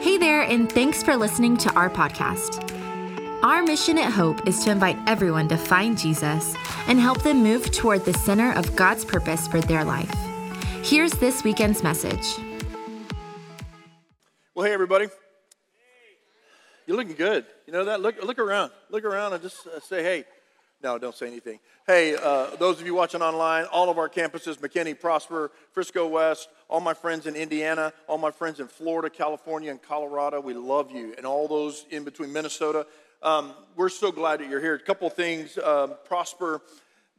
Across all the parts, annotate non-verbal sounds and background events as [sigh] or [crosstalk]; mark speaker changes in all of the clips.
Speaker 1: Hey there, and thanks for listening to our podcast. Our mission at Hope is to invite everyone to find Jesus and help them move toward the center of God's purpose for their life. Here's this weekend's message.
Speaker 2: Well, hey, everybody. You're looking good. You know that? Look, look around. Look around and just uh, say, hey. No, don't say anything. Hey, uh, those of you watching online, all of our campuses, McKinney, Prosper, Frisco West, all my friends in Indiana, all my friends in Florida, California, and Colorado, we love you. And all those in between Minnesota, um, we're so glad that you're here. A couple things. Um, Prosper,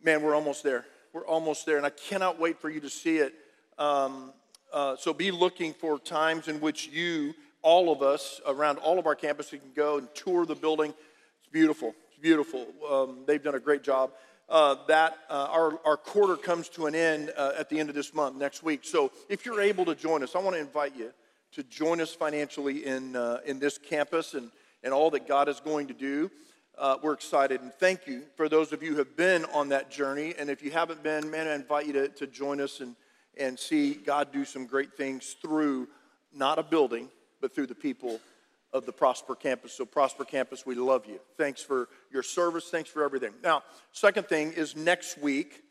Speaker 2: man, we're almost there. We're almost there. And I cannot wait for you to see it. Um, uh, so be looking for times in which you, all of us, around all of our campuses, can go and tour the building. It's beautiful beautiful. Um, they've done a great job. Uh, that uh, our, our quarter comes to an end uh, at the end of this month, next week. So if you're able to join us, I want to invite you to join us financially in, uh, in this campus and, and all that God is going to do. Uh, we're excited and thank you for those of you who have been on that journey. And if you haven't been, man, I invite you to, to join us and, and see God do some great things through not a building, but through the people of the Prosper Campus. So, Prosper Campus, we love you. Thanks for your service. Thanks for everything. Now, second thing is next week,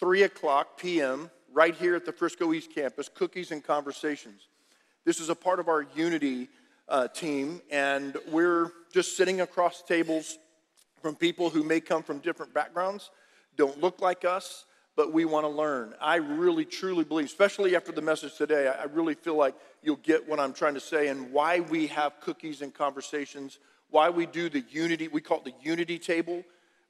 Speaker 2: 3 o'clock p.m., right here at the Frisco East Campus, Cookies and Conversations. This is a part of our Unity uh, team, and we're just sitting across tables from people who may come from different backgrounds, don't look like us, but we want to learn. I really, truly believe, especially after the message today, I really feel like you'll get what I'm trying to say and why we have cookies and conversations, why we do the unity, we call it the unity table.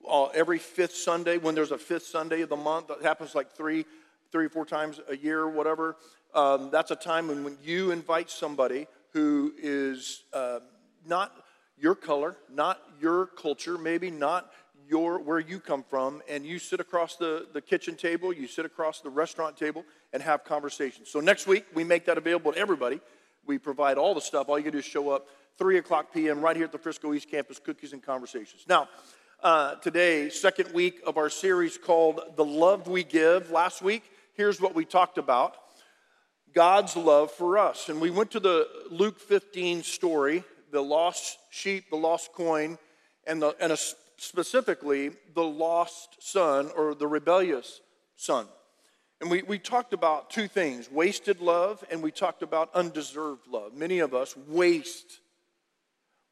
Speaker 2: Uh, every fifth Sunday, when there's a fifth Sunday of the month, that happens like three, three or four times a year or whatever. Um, that's a time when, when you invite somebody who is uh, not your color, not your culture, maybe not your, where you come from, and you sit across the, the kitchen table, you sit across the restaurant table, and have conversations. So next week, we make that available to everybody. We provide all the stuff. All you gotta do is show up 3 o'clock p.m. right here at the Frisco East Campus, Cookies and Conversations. Now, uh, today, second week of our series called The Love We Give. Last week, here's what we talked about God's love for us. And we went to the Luke 15 story the lost sheep, the lost coin, and, the, and a specifically the lost son or the rebellious son. And we, we talked about two things wasted love and we talked about undeserved love. Many of us waste,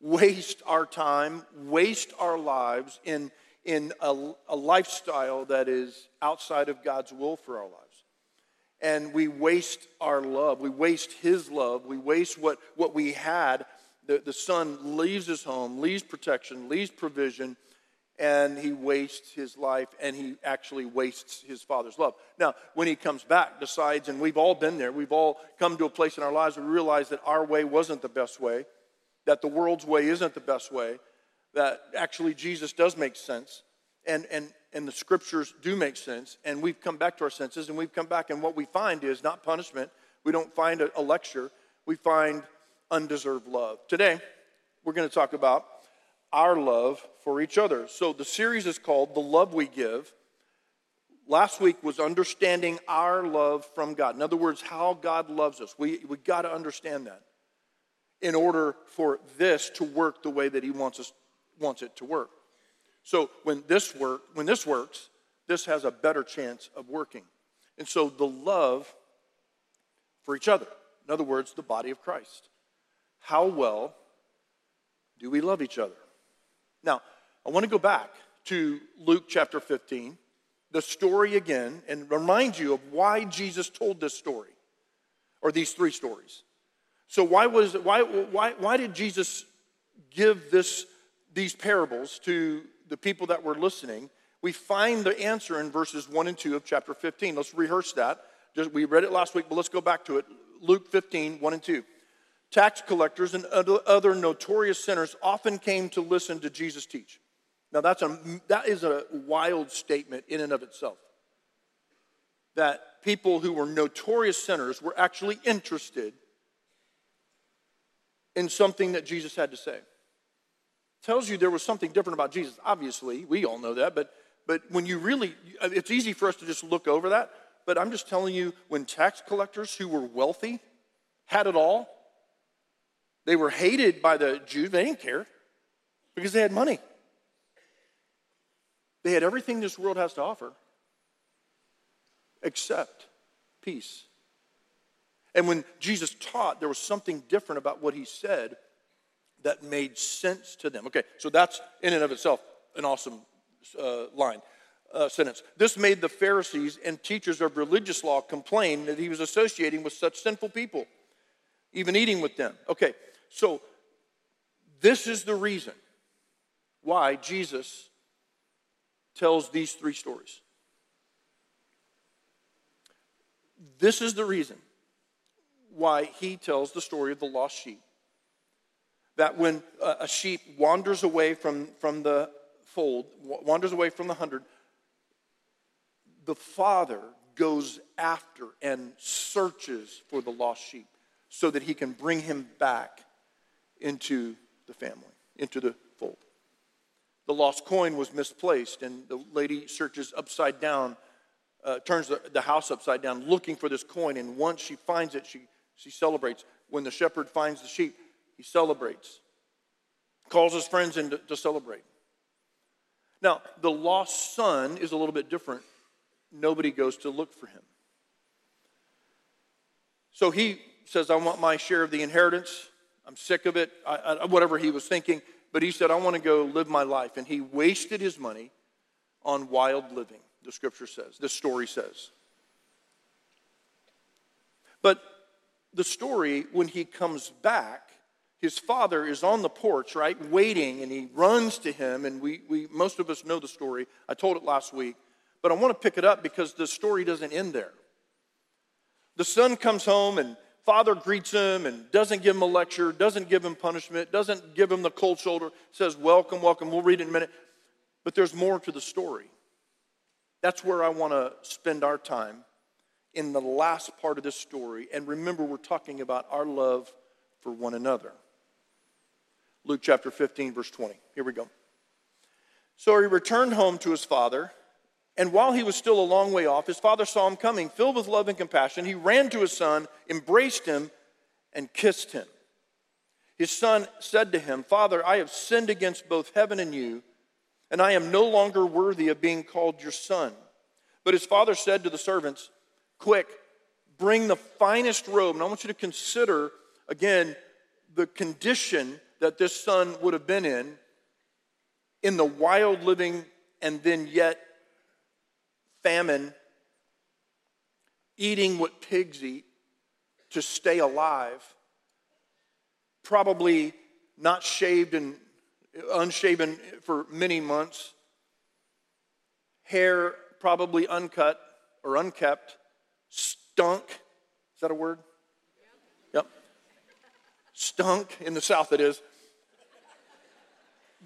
Speaker 2: waste our time, waste our lives in, in a, a lifestyle that is outside of God's will for our lives. And we waste our love. We waste His love. We waste what, what we had. The, the son leaves his home, leaves protection, leaves provision, and he wastes his life and he actually wastes his father's love. Now, when he comes back, decides, and we've all been there, we've all come to a place in our lives where we realize that our way wasn't the best way, that the world's way isn't the best way, that actually Jesus does make sense, and, and, and the scriptures do make sense, and we've come back to our senses, and we've come back, and what we find is not punishment, we don't find a, a lecture, we find undeserved love. Today, we're going to talk about our love for each other. So the series is called The Love We Give. Last week was understanding our love from God. In other words, how God loves us. We, we got to understand that in order for this to work the way that He wants, us, wants it to work. So when this, work, when this works, this has a better chance of working. And so the love for each other, in other words, the body of Christ. How well do we love each other? Now, I want to go back to Luke chapter 15, the story again, and remind you of why Jesus told this story, or these three stories. So, why, was, why, why, why did Jesus give this, these parables to the people that were listening? We find the answer in verses 1 and 2 of chapter 15. Let's rehearse that. Just, we read it last week, but let's go back to it. Luke 15, 1 and 2. Tax collectors and other notorious sinners often came to listen to Jesus teach. Now, that's a, that is a wild statement in and of itself. That people who were notorious sinners were actually interested in something that Jesus had to say. Tells you there was something different about Jesus. Obviously, we all know that, but, but when you really, it's easy for us to just look over that. But I'm just telling you, when tax collectors who were wealthy had it all, They were hated by the Jews. They didn't care because they had money. They had everything this world has to offer except peace. And when Jesus taught, there was something different about what he said that made sense to them. Okay, so that's in and of itself an awesome uh, line, uh, sentence. This made the Pharisees and teachers of religious law complain that he was associating with such sinful people, even eating with them. Okay, so this is the reason why Jesus tells these three stories. This is the reason why he tells the story of the lost sheep. That when a sheep wanders away from, from the fold, wanders away from the hundred, the father goes after and searches for the lost sheep so that he can bring him back into the family, into the fold. The lost coin was misplaced, and the lady searches upside down, uh, turns the, the house upside down looking for this coin, and once she finds it, she, she celebrates. When the shepherd finds the sheep, he celebrates, calls his friends in to, to celebrate. Now, the lost son is a little bit different. Nobody goes to look for him. So he says, I want my share of the inheritance. I'm sick of it, I, I, whatever he was thinking. But he said, I want to go live my life. And he wasted his money on wild living, the scripture says, the story says. But the story, when he comes back, his father is on the porch, right, waiting, and he runs to him. And we, we most of us know the story. I told it last week, but I want to pick it up because the story doesn't end there. The son comes home, and father greets him and doesn't give him a lecture, doesn't give him punishment, doesn't give him the cold shoulder, says, Welcome, welcome. We'll read in a minute. But there's more to the story. That's where I want to spend our time in the last part of this story. And remember, we're talking about our love for one another. Luke chapter 15, verse 20. Here we go. So he returned home to his father, and while he was still a long way off, his father saw him coming, filled with love and compassion. He ran to his son, embraced him, and kissed him. His son said to him, Father, I have sinned against both heaven and you, and I am no longer worthy of being called your son. But his father said to the servants, Quick, bring the finest robe. And I want you to consider, again, the condition that this son would have been in, in the wild living and then yet famine, eating what pigs eat to stay alive, probably not shaved and unshaven for many months, hair probably uncut or unkept, stunk. Is that a word? Yep. Stunk in the South, it is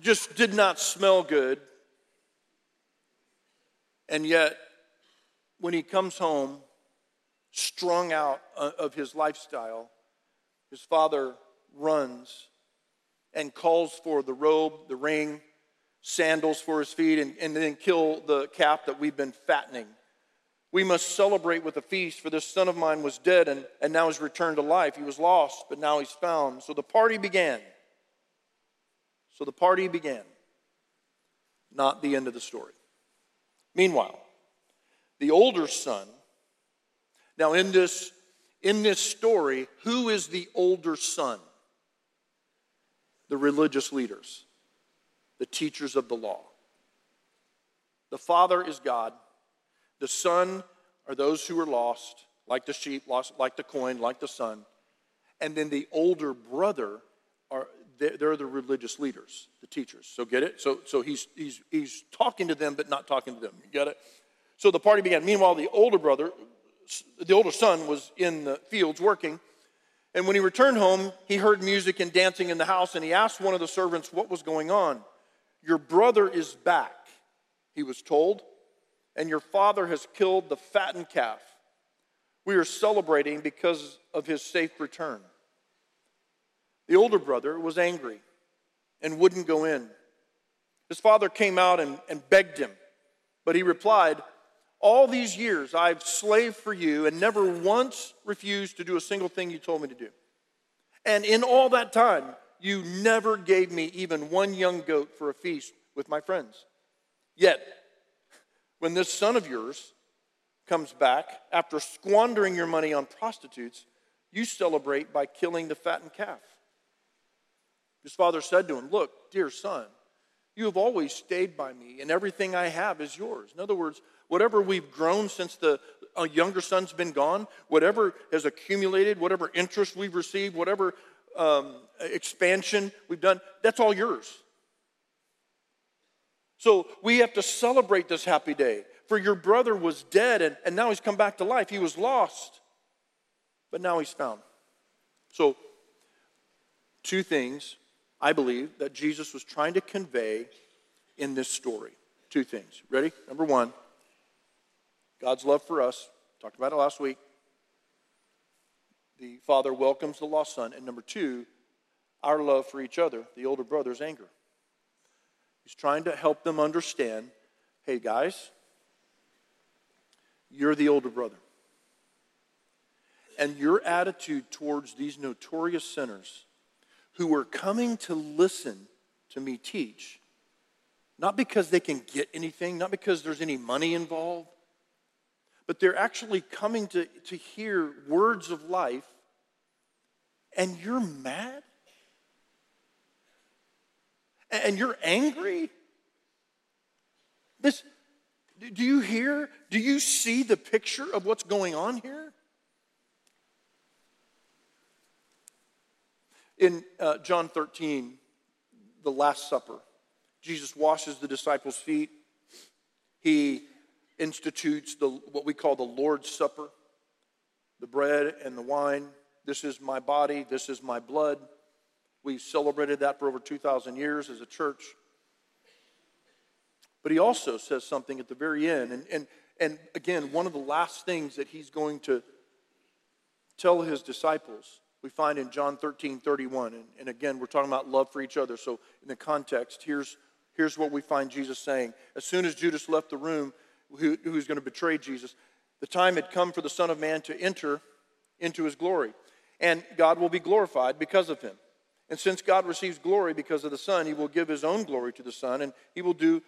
Speaker 2: just did not smell good. And yet, when he comes home, strung out of his lifestyle, his father runs and calls for the robe, the ring, sandals for his feet, and, and then kill the calf that we've been fattening. We must celebrate with a feast, for this son of mine was dead and, and now is returned to life. He was lost, but now he's found. So the party began. So the party began, not the end of the story. Meanwhile, the older son, now in this, in this story, who is the older son? The religious leaders, the teachers of the law. The father is God, the son are those who are lost, like the sheep, lost, like the coin, like the son. And then the older brother are they're the religious leaders, the teachers. So get it? So, so he's, he's, he's talking to them, but not talking to them. You get it? So the party began. Meanwhile, the older brother, the older son, was in the fields working. And when he returned home, he heard music and dancing in the house, and he asked one of the servants what was going on. Your brother is back, he was told, and your father has killed the fattened calf. We are celebrating because of his safe return. The older brother was angry and wouldn't go in. His father came out and, and begged him, but he replied, All these years I've slaved for you and never once refused to do a single thing you told me to do. And in all that time, you never gave me even one young goat for a feast with my friends. Yet, when this son of yours comes back after squandering your money on prostitutes, you celebrate by killing the fattened calf. His father said to him, Look, dear son, you have always stayed by me, and everything I have is yours. In other words, whatever we've grown since the uh, younger son's been gone, whatever has accumulated, whatever interest we've received, whatever um, expansion we've done, that's all yours. So we have to celebrate this happy day. For your brother was dead and, and now he's come back to life. He was lost, but now he's found. So, two things I believe that Jesus was trying to convey in this story. Two things. Ready? Number one, God's love for us. Talked about it last week. The father welcomes the lost son. And number two, our love for each other, the older brother's anger. He's trying to help them understand hey, guys, you're the older brother. And your attitude towards these notorious sinners who are coming to listen to me teach, not because they can get anything, not because there's any money involved, but they're actually coming to, to hear words of life, and you're mad? And you're angry? This, do you hear? Do you see the picture of what's going on here? In uh, John 13, the Last Supper, Jesus washes the disciples' feet. He institutes the, what we call the Lord's Supper, the bread and the wine. This is my body, this is my blood. We've celebrated that for over 2,000 years as a church. But he also says something at the very end. And, and, and again, one of the last things that he's going to tell his disciples, we find in John 13 31. And, and again, we're talking about love for each other. So, in the context, here's, here's what we find Jesus saying. As soon as Judas left the room, who, who's going to betray Jesus, the time had come for the Son of Man to enter into his glory. And God will be glorified because of him. And since God receives glory because of the Son, he will give his own glory to the Son, and he will do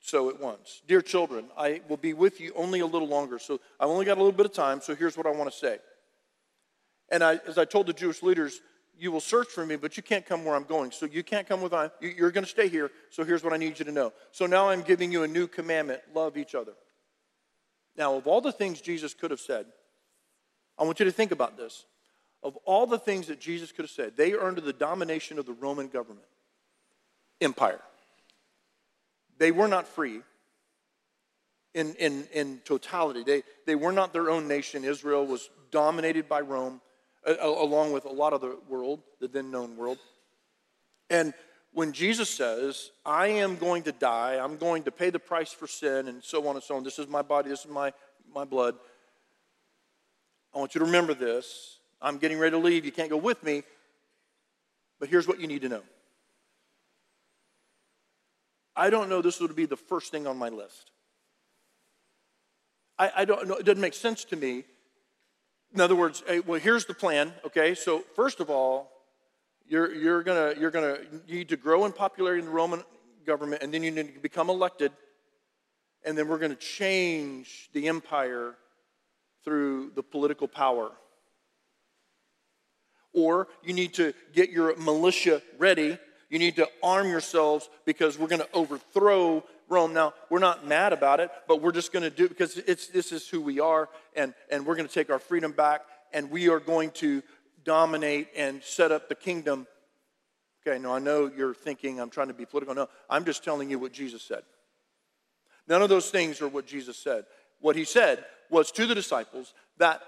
Speaker 2: so at once. Dear children, I will be with you only a little longer. So I've only got a little bit of time, so here's what I want to say. And I, as I told the Jewish leaders, you will search for me, but you can't come where I'm going. So you can't come with I. You're going to stay here. So here's what I need you to know. So now I'm giving you a new commandment love each other. Now, of all the things Jesus could have said, I want you to think about this. Of all the things that Jesus could have said, they are under the domination of the Roman government, empire. They were not free in, in, in totality. They, they were not their own nation. Israel was dominated by Rome, along with a lot of the world, the then known world. And when Jesus says, I am going to die, I'm going to pay the price for sin, and so on and so on, this is my body, this is my, my blood. I want you to remember this. I'm getting ready to leave. You can't go with me. But here's what you need to know I don't know this would be the first thing on my list. I, I don't know, it doesn't make sense to me. In other words, well, here's the plan, okay? So, first of all, you're, you're gonna you're gonna need to grow in popularity in the Roman government, and then you need to become elected, and then we're gonna change the empire through the political power. Or you need to get your militia ready you need to arm yourselves because we're going to overthrow Rome. Now, we're not mad about it, but we're just going to do because it's, this is who we are, and, and we're going to take our freedom back, and we are going to dominate and set up the kingdom. Okay, now I know you're thinking I'm trying to be political. No, I'm just telling you what Jesus said. None of those things are what Jesus said. What he said was to the disciples that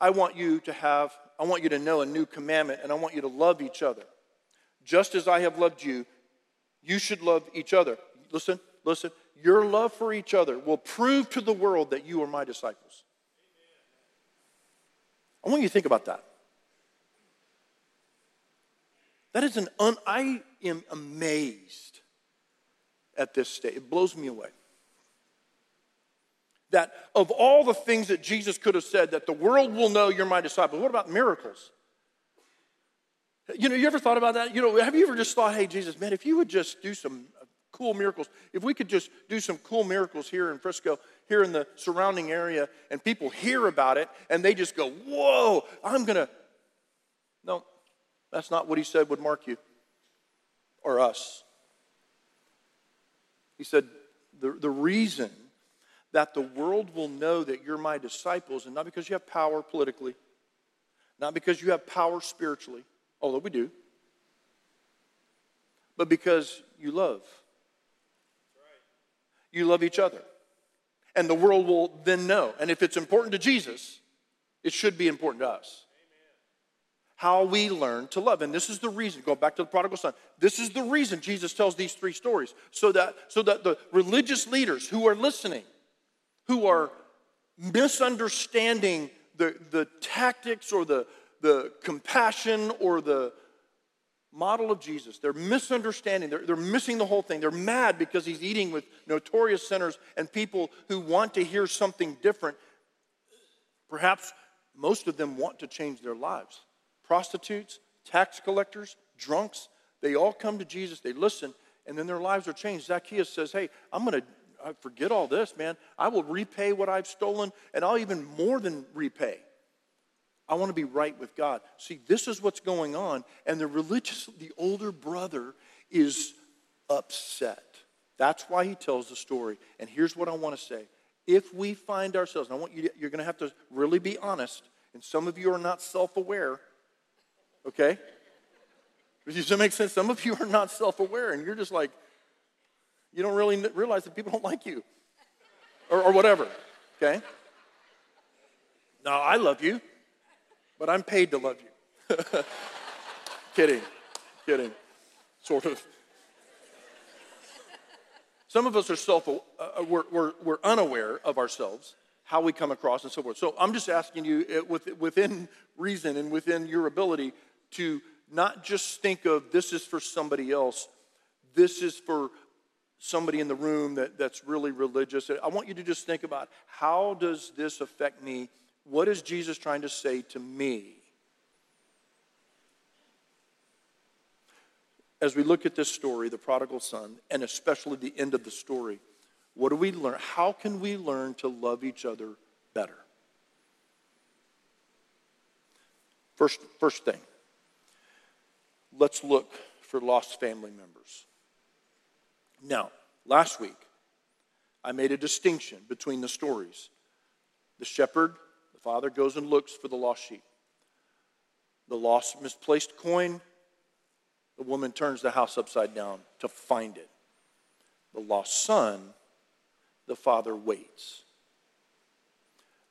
Speaker 2: I want you to have, I want you to know a new commandment, and I want you to love each other. Just as I have loved you, you should love each other. Listen, listen. Your love for each other will prove to the world that you are my disciples. I want you to think about that. That is an un, I am amazed at this state. It blows me away. That of all the things that Jesus could have said, that the world will know you're my disciple. What about miracles? You know, you ever thought about that? You know, have you ever just thought, hey, Jesus, man, if you would just do some cool miracles, if we could just do some cool miracles here in Frisco, here in the surrounding area, and people hear about it and they just go, whoa, I'm going to. No, that's not what he said would mark you or us. He said, the, the reason that the world will know that you're my disciples, and not because you have power politically, not because you have power spiritually, although we do, but because you love. You love each other. And the world will then know. And if it's important to Jesus, it should be important to us. How we learn to love. And this is the reason, go back to the prodigal son. This is the reason Jesus tells these three stories. So that, so that the religious leaders who are listening, who are misunderstanding the, the tactics or the, the compassion or the model of Jesus. They're misunderstanding, they're, they're missing the whole thing. They're mad because he's eating with notorious sinners and people who want to hear something different. Perhaps most of them want to change their lives. Prostitutes, tax collectors, drunks, they all come to Jesus, they listen, and then their lives are changed. Zacchaeus says, Hey, I'm going to forget all this, man. I will repay what I've stolen, and I'll even more than repay. I want to be right with God. See, this is what's going on, and the religious, the older brother is upset. That's why he tells the story. And here's what I want to say. If we find ourselves, I want you, to, you're going to have to really be honest, and some of you are not self aware, okay? Does that make sense? Some of you are not self aware, and you're just like, you don't really realize that people don't like you or, or whatever, okay? No, I love you, but I'm paid to love you. [laughs] kidding, kidding, sort of. Some of us are self, uh, uh, we're, we're, we're unaware of ourselves, how we come across, and so forth. So I'm just asking you, uh, within reason and within your ability, to not just think of this is for somebody else, this is for somebody in the room that, that's really religious, I want you to just think about how does this affect me? What is Jesus trying to say to me? As we look at this story, the prodigal son, and especially the end of the story, what do we learn? How can we learn to love each other better? First, first thing, let's look for lost family members. Now, last week, I made a distinction between the stories. The shepherd, the father, goes and looks for the lost sheep. The lost, misplaced coin, the woman turns the house upside down to find it. The lost son, the father waits.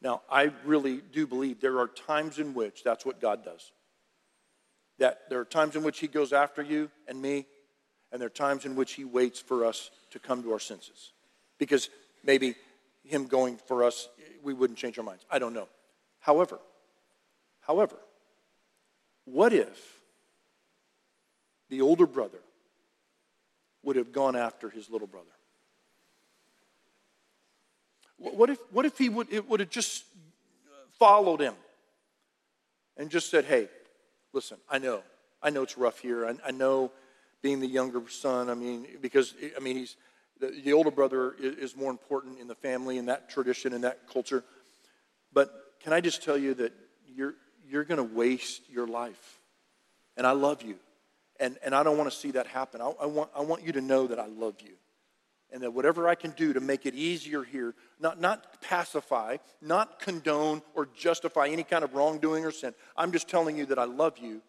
Speaker 2: Now, I really do believe there are times in which that's what God does. That there are times in which He goes after you and me, and there are times in which He waits for us to come to our senses. Because maybe Him going for us, we wouldn't change our minds. I don't know. However, however, what if the older brother would have gone after his little brother? What if, what if he would, it would have just followed him and just said, hey, listen, I know, I know it's rough here. I, I know being the younger son. I mean, because I mean, he's the, the older brother is, more important in the family and that tradition and that culture. But can I just tell you that you're you're going to waste your life, and I love you, and and I don't want to see that happen. I, I want I want you to know that I love you. And that whatever I can do to make it easier here, not, not pacify, not condone or justify any kind of wrongdoing or sin. I'm just telling you that I love you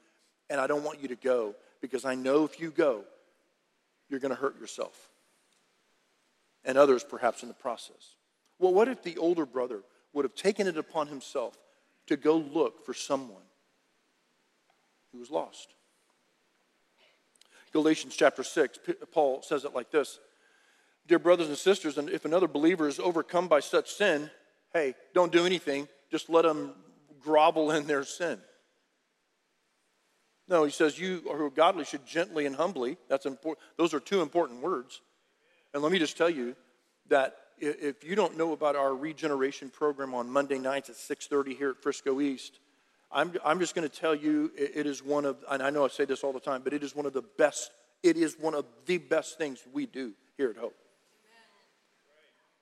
Speaker 2: and I don't want you to go because I know if you go, you're going to hurt yourself and others perhaps in the process. Well, what if the older brother would have taken it upon himself to go look for someone who was lost? Galatians chapter 6, Paul says it like this Dear brothers and sisters, and if another believer is overcome by such sin, hey, don't do anything, just let them grovel in their sin. No, he says, You who are godly should gently and humbly. That's important. Those are two important words. And let me just tell you that if you don't know about our regeneration program on Monday nights at 6:30 here at Frisco East, I'm, I'm just going to tell you it, it is one of, and I know I say this all the time, but it is one of the best, it is one of the best things we do here at Hope.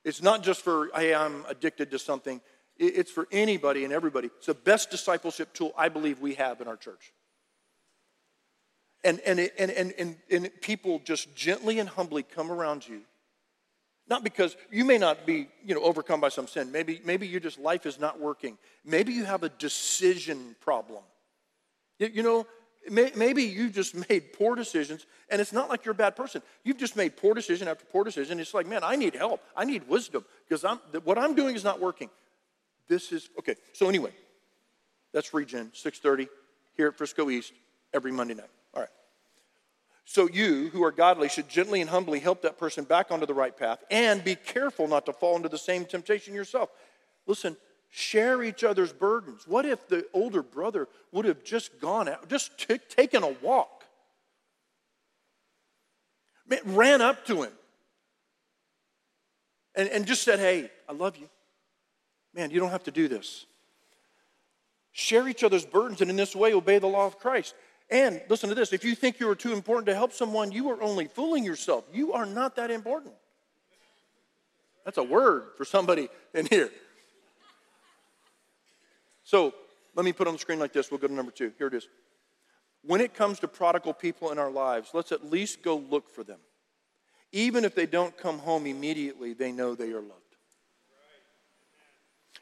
Speaker 2: It's not just for, hey, I'm addicted to something. It's for anybody and everybody. It's the best discipleship tool I believe we have in our church. And, and, and, and, and, and people just gently and humbly come around you. Not because you may not be, you know, overcome by some sin. Maybe, maybe you just life is not working. Maybe you have a decision problem. You, you know, may, maybe you just [laughs] made poor decisions, and it's not like you're a bad person. You've just made poor decision after poor decision. It's like, man, I need help. I need wisdom because I'm, what I'm doing is not working. This is okay. So anyway, that's Regen 6:30 here at Frisco East every Monday night. So you who are godly should gently and humbly help that person back onto the right path and be careful not to fall into the same temptation yourself. Listen, share each other's burdens. What if the older brother would have just gone out, just t- taken a walk? Man, ran up to him and, and just said, Hey, I love you. Man, you don't have to do this. Share each other's burdens, and in this way, obey the law of Christ. And listen to this if you think you are too important to help someone, you are only fooling yourself. You are not that important. That's a word for somebody in here. So let me put on the screen like this. We'll go to number two. Here it is. When it comes to prodigal people in our lives, let's at least go look for them. Even if they don't come home immediately, they know they are loved.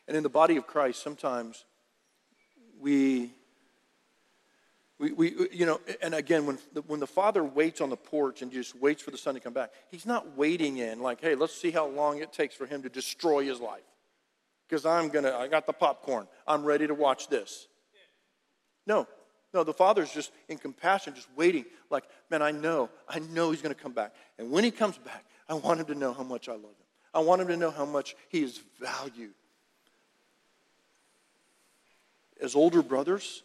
Speaker 2: And in the body of Christ, sometimes we, we, we you know, and again, when the, when the father waits on the porch and just waits for the son to come back, he's not waiting in like, hey, let's see how long it takes for him to destroy his life. Because I'm going to, I got the popcorn. I'm ready to watch this. No, no, the father's just in compassion, just waiting, like, man, I know, I know he's going to come back. And when he comes back, I want him to know how much I love him. I want him to know how much he is valued as older brothers,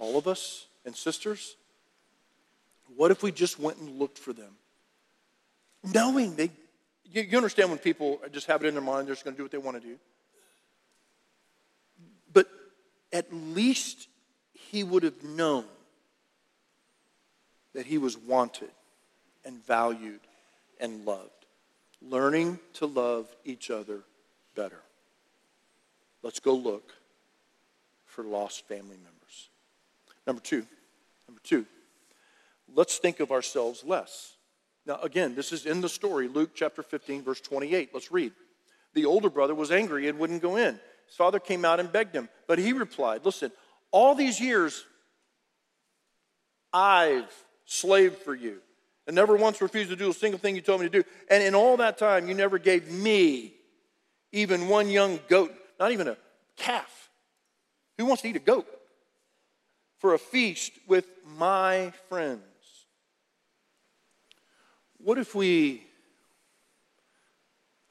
Speaker 2: all of us and sisters, what if we just went and looked for them? Knowing they, you, you understand when people just have it in their mind, they're just going to do what they want to do. But at least he would have known that he was wanted and valued and loved. Learning to love each other better. Let's go look for lost family members. Number two, number two, let's think of ourselves less. Now, again, this is in the story, Luke chapter 15, verse 28. Let's read. The older brother was angry and wouldn't go in. His father came out and begged him, but he replied, Listen, all these years I've slaved for you and never once refused to do a single thing you told me to do. And in all that time, you never gave me even one young goat, not even a calf who wants to eat a goat for a feast with my friends? What if we.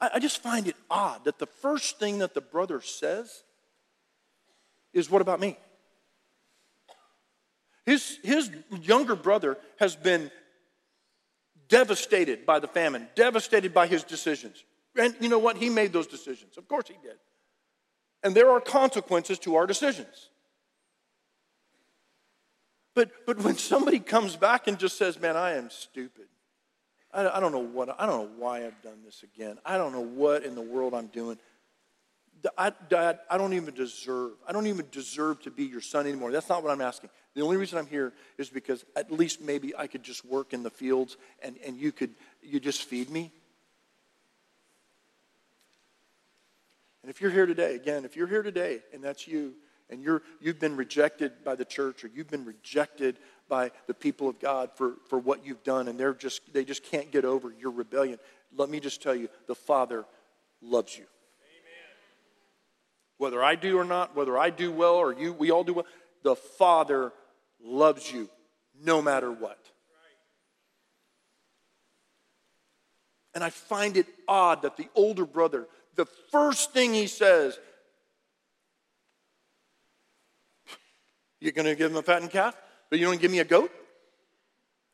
Speaker 2: I, just find it odd that the first thing that the brother says is, What about me? His, his younger brother has been devastated by the famine, devastated by his decisions. And you know what? He made those decisions. Of course he did. And there are consequences to our decisions. But, but when somebody comes back and just says, man, I am stupid. I, I don't know what, I don't know why I've done this again. I don't know what in the world I'm doing. I, Dad, I don't even deserve, I don't even deserve to be your son anymore. That's not what I'm asking. The only reason I'm here is because at least maybe I could just work in the fields and, and you could, you just feed me. And if you're here today, again, if you're here today and that's you, and you're, you've been rejected by the church or you've been rejected by the people of God for, for what you've done, and they're just, they just can't get over your rebellion, let me just tell you the Father loves you. Amen. Whether I do or not, whether I do well or you, we all do well, the Father loves you no matter what. And I find it odd that the older brother the first thing he says, You're going to give him a fattened calf, but you don't give me a goat?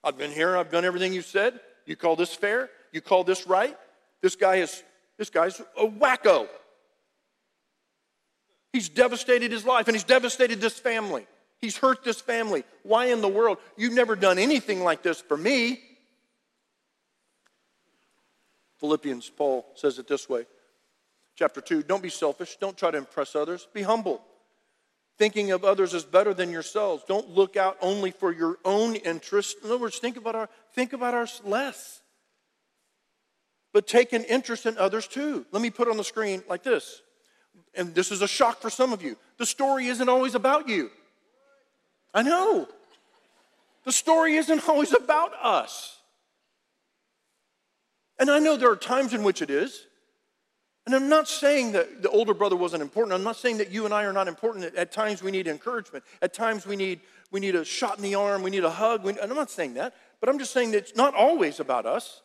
Speaker 2: I've been here, I've done everything you said. You call this fair? You call this right? This guy is this guy's a wacko. He's devastated his life and he's devastated this family. He's hurt this family. Why in the world? You've never done anything like this for me. Philippians, Paul says it this way. Chapter 2 Don't be selfish. Don't try to impress others. Be humble. Thinking of others as better than yourselves. Don't look out only for your own interest. In other words, think about, our, think about ours less. But take an interest in others too. Let me put on the screen like this. And this is a shock for some of you. The story isn't always about you. I know. The story isn't always about us. And I know there are times in which it is. And I'm not saying that the older brother wasn't important. I'm not saying that you and I are not important. At times we need encouragement. At times we need, we need a shot in the arm. We need a hug. We, I'm not saying that. But I'm just saying that it's not always about us.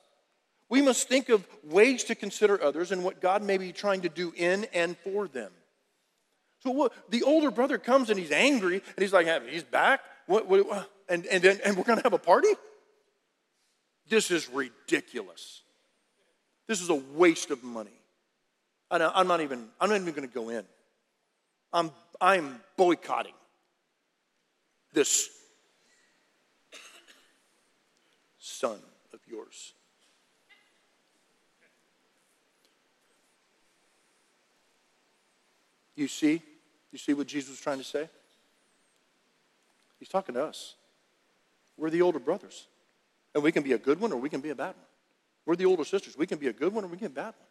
Speaker 2: We must think of ways to consider others and what God may be trying to do in and for them. So what, the older brother comes and he's angry and he's like, he's back? What, what, and, and, then, and we're going to have a party? This is ridiculous. This is a waste of money. I'm not even, I'm not even going to go in. I'm, I'm boycotting this son of yours. You see? You see what Jesus was trying to say? He's talking to us. We're the older brothers. And we can be a good one or we can be a bad one. We're the older sisters. We can be a good one or we can be a bad one.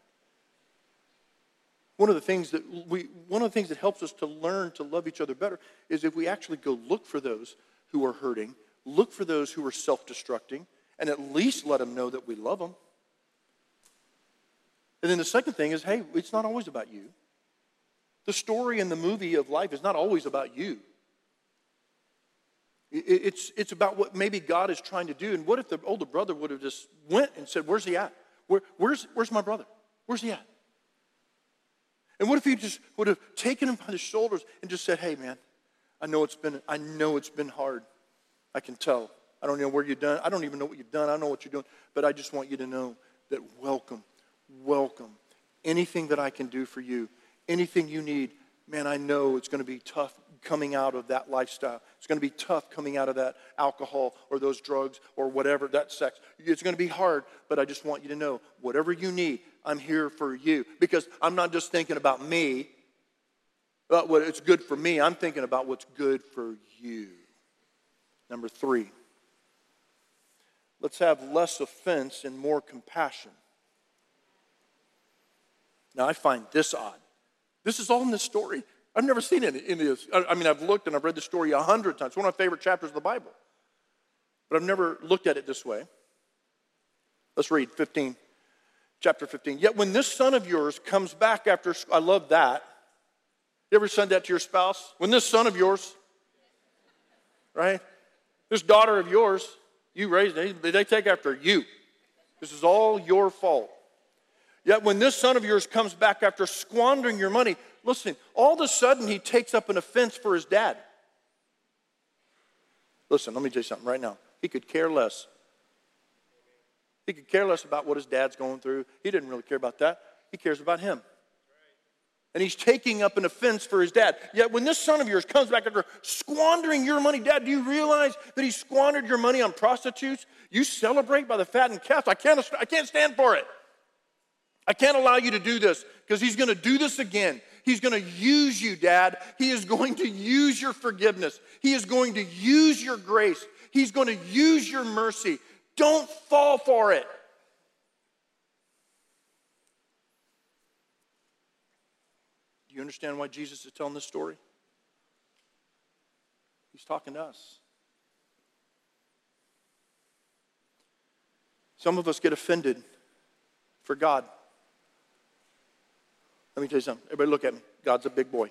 Speaker 2: One of the things that we one of the things that helps us to learn to love each other better is if we actually go look for those who are hurting, look for those who are self-destructing, and at least let them know that we love them. And then the second thing is, hey, it's not always about you. The story and the movie of life is not always about you. It's, it's about what maybe God is trying to do. And what if the older brother would have just went and said, Where's he at? Where, where's, where's my brother? Where's he at? And what if he just would have taken him by the shoulders and just said, Hey man, I know it's been, I know it's been hard. I can tell. I don't know where you've done. I don't even know what you've done. I know what you're doing. But I just want you to know that welcome, welcome. Anything that I can do for you, anything you need, man, I know it's going to be tough coming out of that lifestyle. It's going to be tough coming out of that alcohol or those drugs or whatever, that sex. It's going to be hard, but I just want you to know whatever you need, I'm here for you. Because I'm not just thinking about me, about what it's good for me, I'm thinking about what's good for you. Number three, let's have less offense and more compassion. Now, I find this odd. This is all in this story. I've never seen it in this. I mean, I've looked and I've read the story a hundred times. It's one of my favorite chapters of the Bible. But I've never looked at it this way. Let's read 15, chapter 15. Yet when this son of yours comes back after, I love that. You ever send that to your spouse? When this son of yours, right? This daughter of yours, you raised, they, they take after you. This is all your fault. Yet when this son of yours comes back after squandering your money, listen, all of a sudden he takes up an offense for his dad. Listen, let me tell you something right now. He could care less. He could care less about what his dad's going through. He didn't really care about that. He cares about him. And he's taking up an offense for his dad. Yet when this son of yours comes back after squandering your money, Dad, do you realize that he squandered your money on prostitutes? You celebrate by the fattened calf. I can't, I can't stand for it. I can't allow you to do this because he's going to do this again. He's going to use you, Dad. He is going to use your forgiveness. He is going to use your grace. He's going to use your mercy. Don't fall for it. Do you understand why Jesus is telling this story? He's talking to us. Some of us get offended for God. Let me tell you something. Everybody look at me. God's a big boy.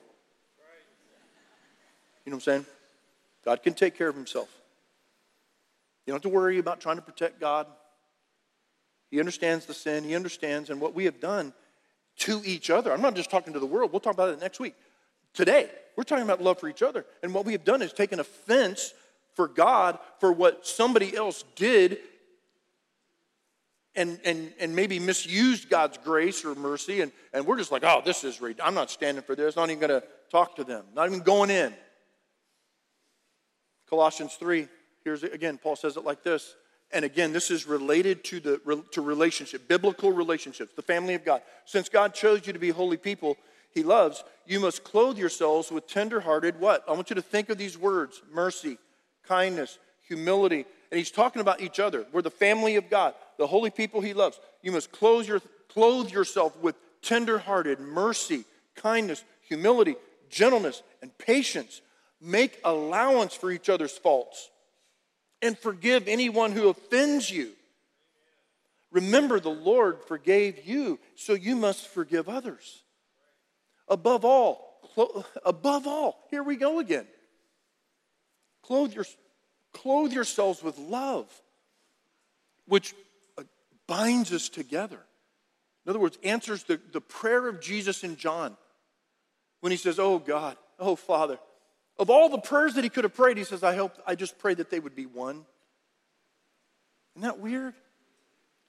Speaker 2: You know what I'm saying? God can take care of himself. You don't have to worry about trying to protect God. He understands the sin, he understands, and what we have done to each other. I'm not just talking to the world, we'll talk about it next week. Today, we're talking about love for each other. And what we have done is taken offense for God for what somebody else did and, and, and maybe misused God's grace or mercy, and, and we're just like, oh, this is, I'm not standing for this. Not even going to talk to them, not even going in. Colossians 3, here's again, Paul says it like this. And again, this is related to the to relationship, biblical relationships, the family of God. Since God chose you to be holy people, he loves, you must clothe yourselves with tenderhearted what? I want you to think of these words mercy, kindness, humility. And he's talking about each other. We're the family of God, the holy people he loves. You must clothe, your, clothe yourself with tenderhearted mercy, kindness, humility, gentleness, and patience. Make allowance for each other's faults and forgive anyone who offends you. Remember, the Lord forgave you, so you must forgive others. Above all, clo- above all, here we go again. Clothe, your, clothe yourselves with love, which uh, binds us together. In other words, answers the, the prayer of Jesus in John when he says, Oh God, oh Father. Of all the prayers that he could have prayed, he says, I hope I just pray that they would be one. Isn't that weird?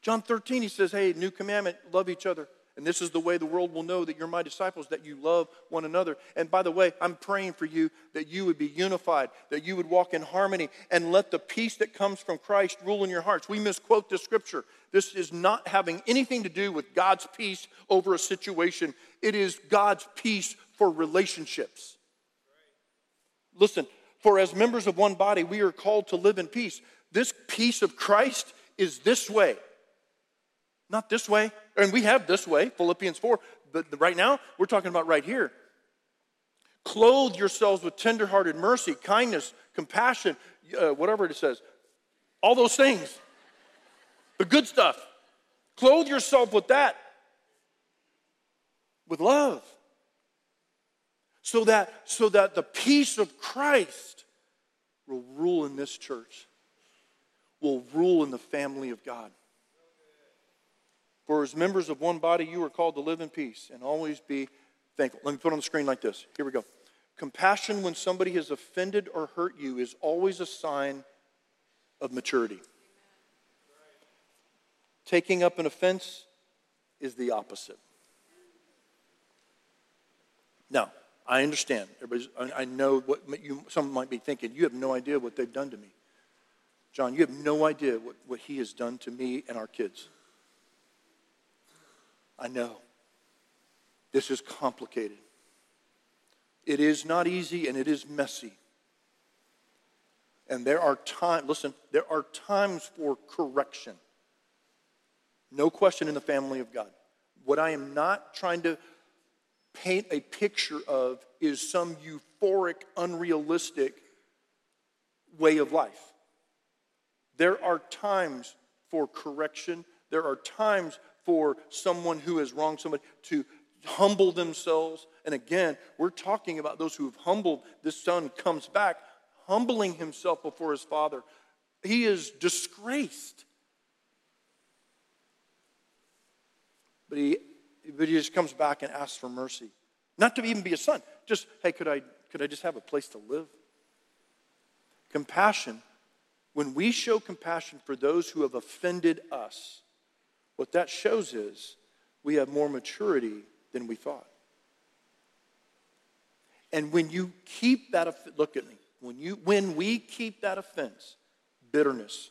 Speaker 2: John 13, he says, Hey, new commandment, love each other. And this is the way the world will know that you're my disciples, that you love one another. And by the way, I'm praying for you that you would be unified, that you would walk in harmony, and let the peace that comes from Christ rule in your hearts. We misquote this scripture. This is not having anything to do with God's peace over a situation, it is God's peace for relationships. Listen, for as members of one body, we are called to live in peace. This peace of Christ is this way, not this way and we have this way, Philippians 4, but right now we're talking about right here. Clothe yourselves with tenderhearted mercy, kindness, compassion, uh, whatever it says. All those things. The good stuff. Clothe yourself with that. With love. So that, so that the peace of Christ will rule in this church, will rule in the family of God. For as members of one body, you are called to live in peace and always be thankful. Let me put on the screen like this. Here we go. Compassion when somebody has offended or hurt you is always a sign of maturity. Taking up an offense is the opposite. Now, I understand. Everybody's, I know what you, some might be thinking. You have no idea what they've done to me. John, you have no idea what, what he has done to me and our kids. I know. This is complicated. It is not easy and it is messy. And there are times, listen, there are times for correction. No question in the family of God. What I am not trying to paint a picture of is some euphoric, unrealistic way of life. There are times for correction. There are times for someone who has wronged somebody to humble themselves. And again, we're talking about those who have humbled. This son comes back, humbling himself before his father. He is disgraced. But he, but he just comes back and asks for mercy. Not to even be a son, just, hey, could I, could I just have a place to live? Compassion, when we show compassion for those who have offended us, what that shows is we have more maturity than we thought. And when you keep that, look at me, when, you, when we keep that offense, bitterness,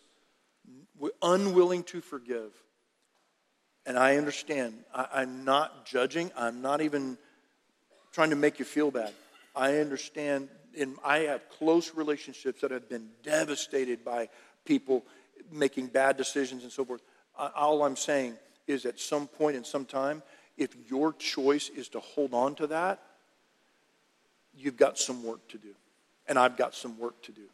Speaker 2: we're unwilling to forgive, and I understand, I, I'm not judging, I'm not even trying to make you feel bad. I understand, and I have close relationships that have been devastated by people making bad decisions and so forth all I'm saying is at some point in some time, if your choice is to hold on to that, you've got some work to do. And I've got some work to do.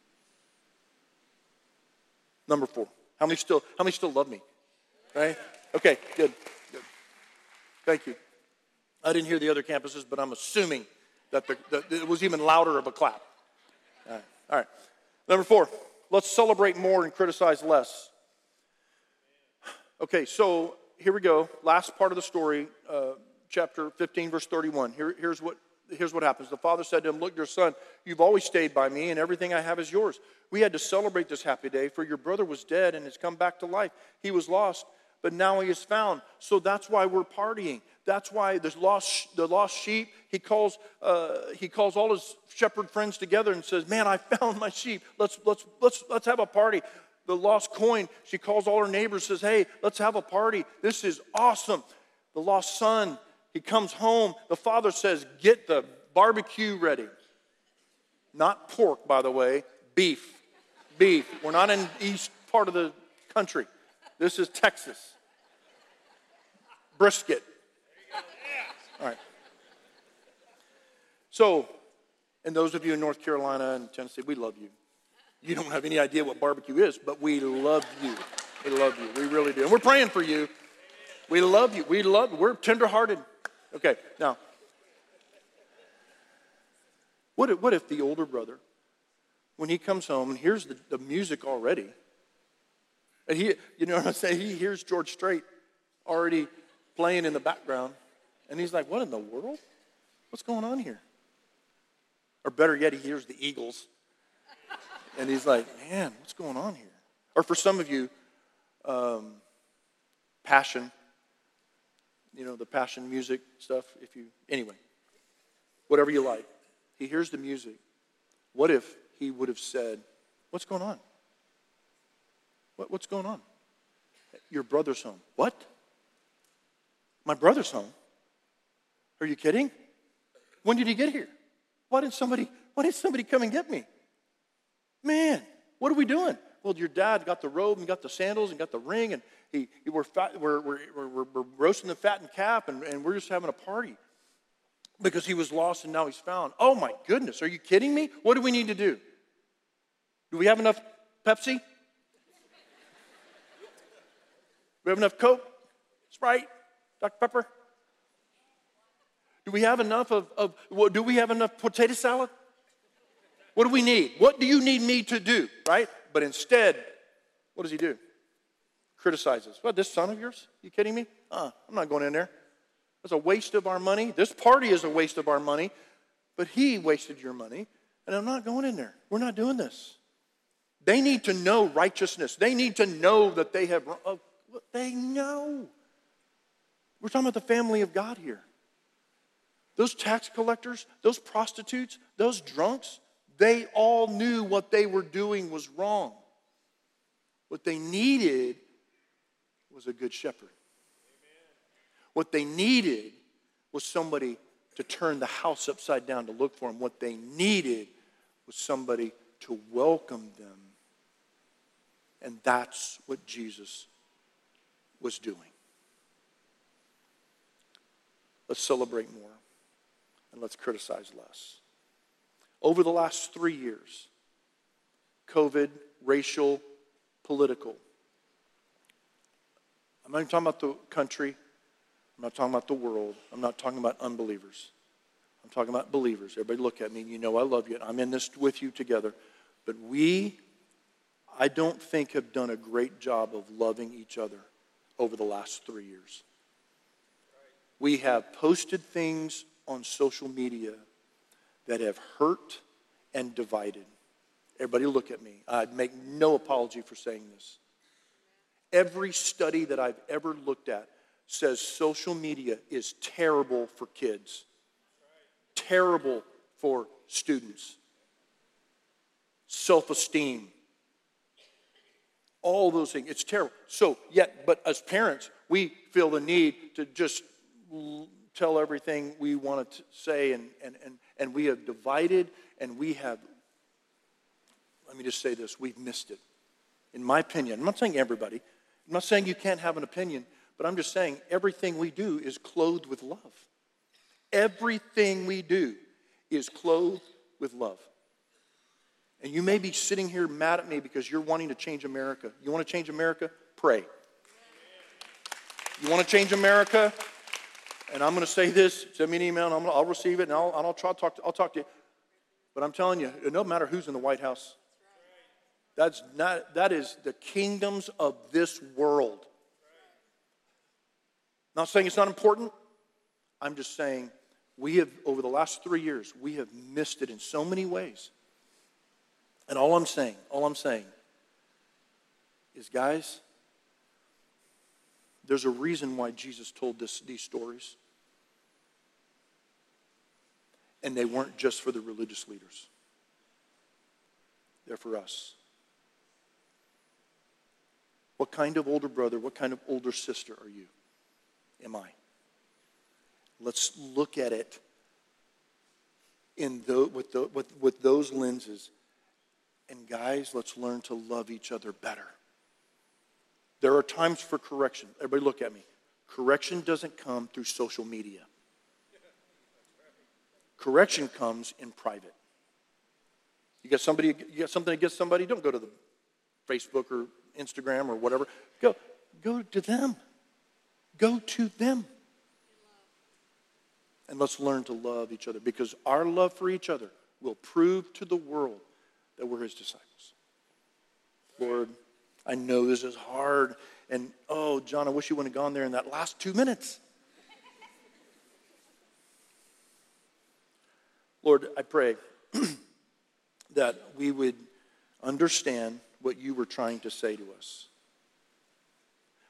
Speaker 2: Number four. How many still, how many still love me? Right? Okay, good. Good. Thank you. I didn't hear the other campuses, but I'm assuming that, the, it was even louder of a clap. All right. All right. Number four, let's celebrate more and criticize less. Okay, so here we go. Last part of the story, uh, chapter 15, verse 31. Here, here's, what, here's what happens. The father said to him, Look, your son, you've always stayed by me, and everything I have is yours. We had to celebrate this happy day, for your brother was dead and has come back to life. He was lost, but now he is found. So that's why we're partying. That's why there's lost, the lost sheep. He calls, uh, he calls all his shepherd friends together and says, Man, I [laughs] found my sheep. Let's, let's, let's, let's have a party. The lost coin, she calls all her neighbors, says, Hey, let's have a party. This is awesome. The lost son, he comes home. The father says, Get the barbecue ready. Not pork, by the way, beef. Beef. We're not in the east part of the country. This is Texas. Brisket. All right. So, and those of you in North Carolina and Tennessee, we love you. You don't have any idea what barbecue is, but we love you. We love you. We really do. And we're praying for you. We love you. We love, we're tenderhearted. Okay, now, what if, what if the older brother, when he comes home and hears the, the music already, and he, you know what I'm saying? He hears George Strait already playing in the background, and he's like, What in the world? What's going on here? Or better yet, he hears the Eagles, and he's like, Man, what's going on here? Or for some of you, um, passion, you know, the passion music stuff, if you, anyway, whatever you like. He hears the music. What if he would have said, What's going on? What, what's going on? Your brother's home. What? My brother's home? Are you kidding? When did he get here? Why didn't somebody, why didn't somebody come and get me? Man, what are we doing? Well, your dad got the robe and got the sandals and got the ring, and he, we're, fat, we're, we're, we're, we're roasting the fattened calf, and, and we're just having a party because he was lost and now he's found. Oh my goodness, are you kidding me? What do we need to do? Do we have enough Pepsi? We have enough Coke, Sprite, Dr. Pepper? Do we have enough of, of do we have enough potato salad? What do we need? What do you need me to do? Right? But instead, what does he do? Criticizes. What, this son of yours? You kidding me? Uh, I'm not going in there. That's a waste of our money. This party is a waste of our money. But he wasted your money, and I'm not going in there. We're not doing this. They need to know righteousness. They need to know that they have. Uh, they know. We're talking about the family of God here. Those tax collectors, those prostitutes, those drunks, they all knew what they were doing was wrong. What they needed was a good shepherd. What they needed was somebody to turn the house upside down to look for them. What they needed was somebody to welcome them. And that's what Jesus was doing. Let's celebrate more and let's criticize less. Over the last three years, COVID, racial, political, I'm not even talking about the country, I'm not talking about the world, I'm not talking about unbelievers. I'm talking about believers. Everybody look at me. You know I love you. I'm in this with you together. But we, I don't think, have done a great job of loving each other over the last three years. We have posted things on social media that have hurt and divided. Everybody, look at me. I'd make no apology for saying this. Every study that I've ever looked at says social media is terrible for kids, terrible for students, self esteem, all those things. It's terrible. So, yet, but as parents, we feel the need to just tell everything we want to say, and, and, and, and we have divided, and we have, let me just say this, we've missed it. In my opinion, I'm not saying everybody, I'm not saying you can't have an opinion, but I'm just saying everything we do is clothed with love. Everything we do is clothed with love. And you may be sitting here mad at me because you're wanting to change America. You want to change America? Pray. You want to change America? And I'm going to say this. Send me an email, and i will receive it, and I'll, I'll try to talk. To, I'll talk to you. But I'm telling you, doesn't matter who's in the White House. That's not. That is the kingdoms of this world. Not saying it's not important. I'm just saying we have, over the last three years, we have missed it in so many ways. And all I'm saying, all I'm saying is, guys, There's a reason why Jesus told this, these stories. And they weren't just for the religious leaders, they're for us. What kind of older brother, what kind of older sister are you? Am I? Let's look at it in the, with, the, with, with those lenses. And guys, let's learn to love each other better. There are times for correction. Everybody, look at me. Correction doesn't come through social media, correction comes in private. You got somebody, you got something against somebody, don't go to the Facebook or Instagram or whatever. Go, go to them. Go to them. And let's learn to love each other because our love for each other will prove to the world that we're his disciples. Lord, I know this is hard. And oh, John, I wish you wouldn't have gone there in that last two minutes. Lord, I pray [clears throat] that we would understand what you were trying to say to us.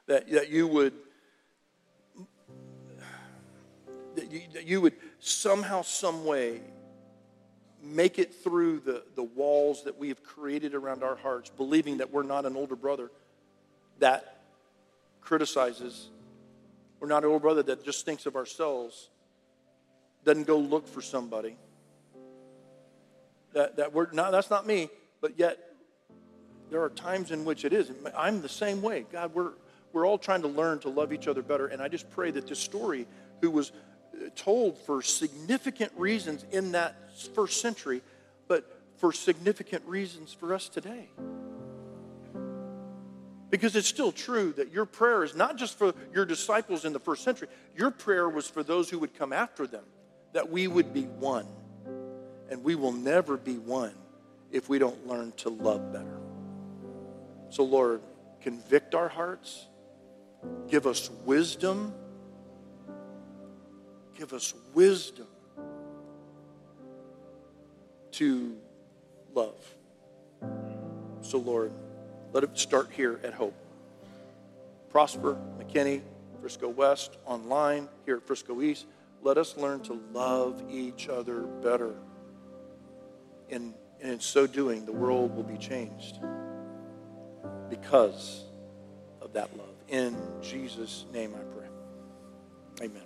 Speaker 2: That, that you would that you, that you would somehow, some way make it through the, the walls that we have created around our hearts, believing that we're not an older brother that criticizes. We're not an older brother that just thinks of ourselves, doesn't go look for somebody. That, that we're not, that's not me, but yet there are times in which it is. I'm the same way. God, we're, we're all trying to learn to love each other better. And I just pray that this story, who was told for significant reasons in that first century, but for significant reasons for us today. Because it's still true that your prayer is not just for your disciples in the first century, your prayer was for those who would come after them, that we would be one. And we will never be one if we don't learn to love better. So, Lord, convict our hearts, give us wisdom Give us wisdom to love. So, Lord, let it start here at Hope. Prosper, McKinney, Frisco West, online, here at Frisco East. Let us learn to love each other better. And, and in so doing, the world will be changed because of that love. In Jesus' name I pray. Amen.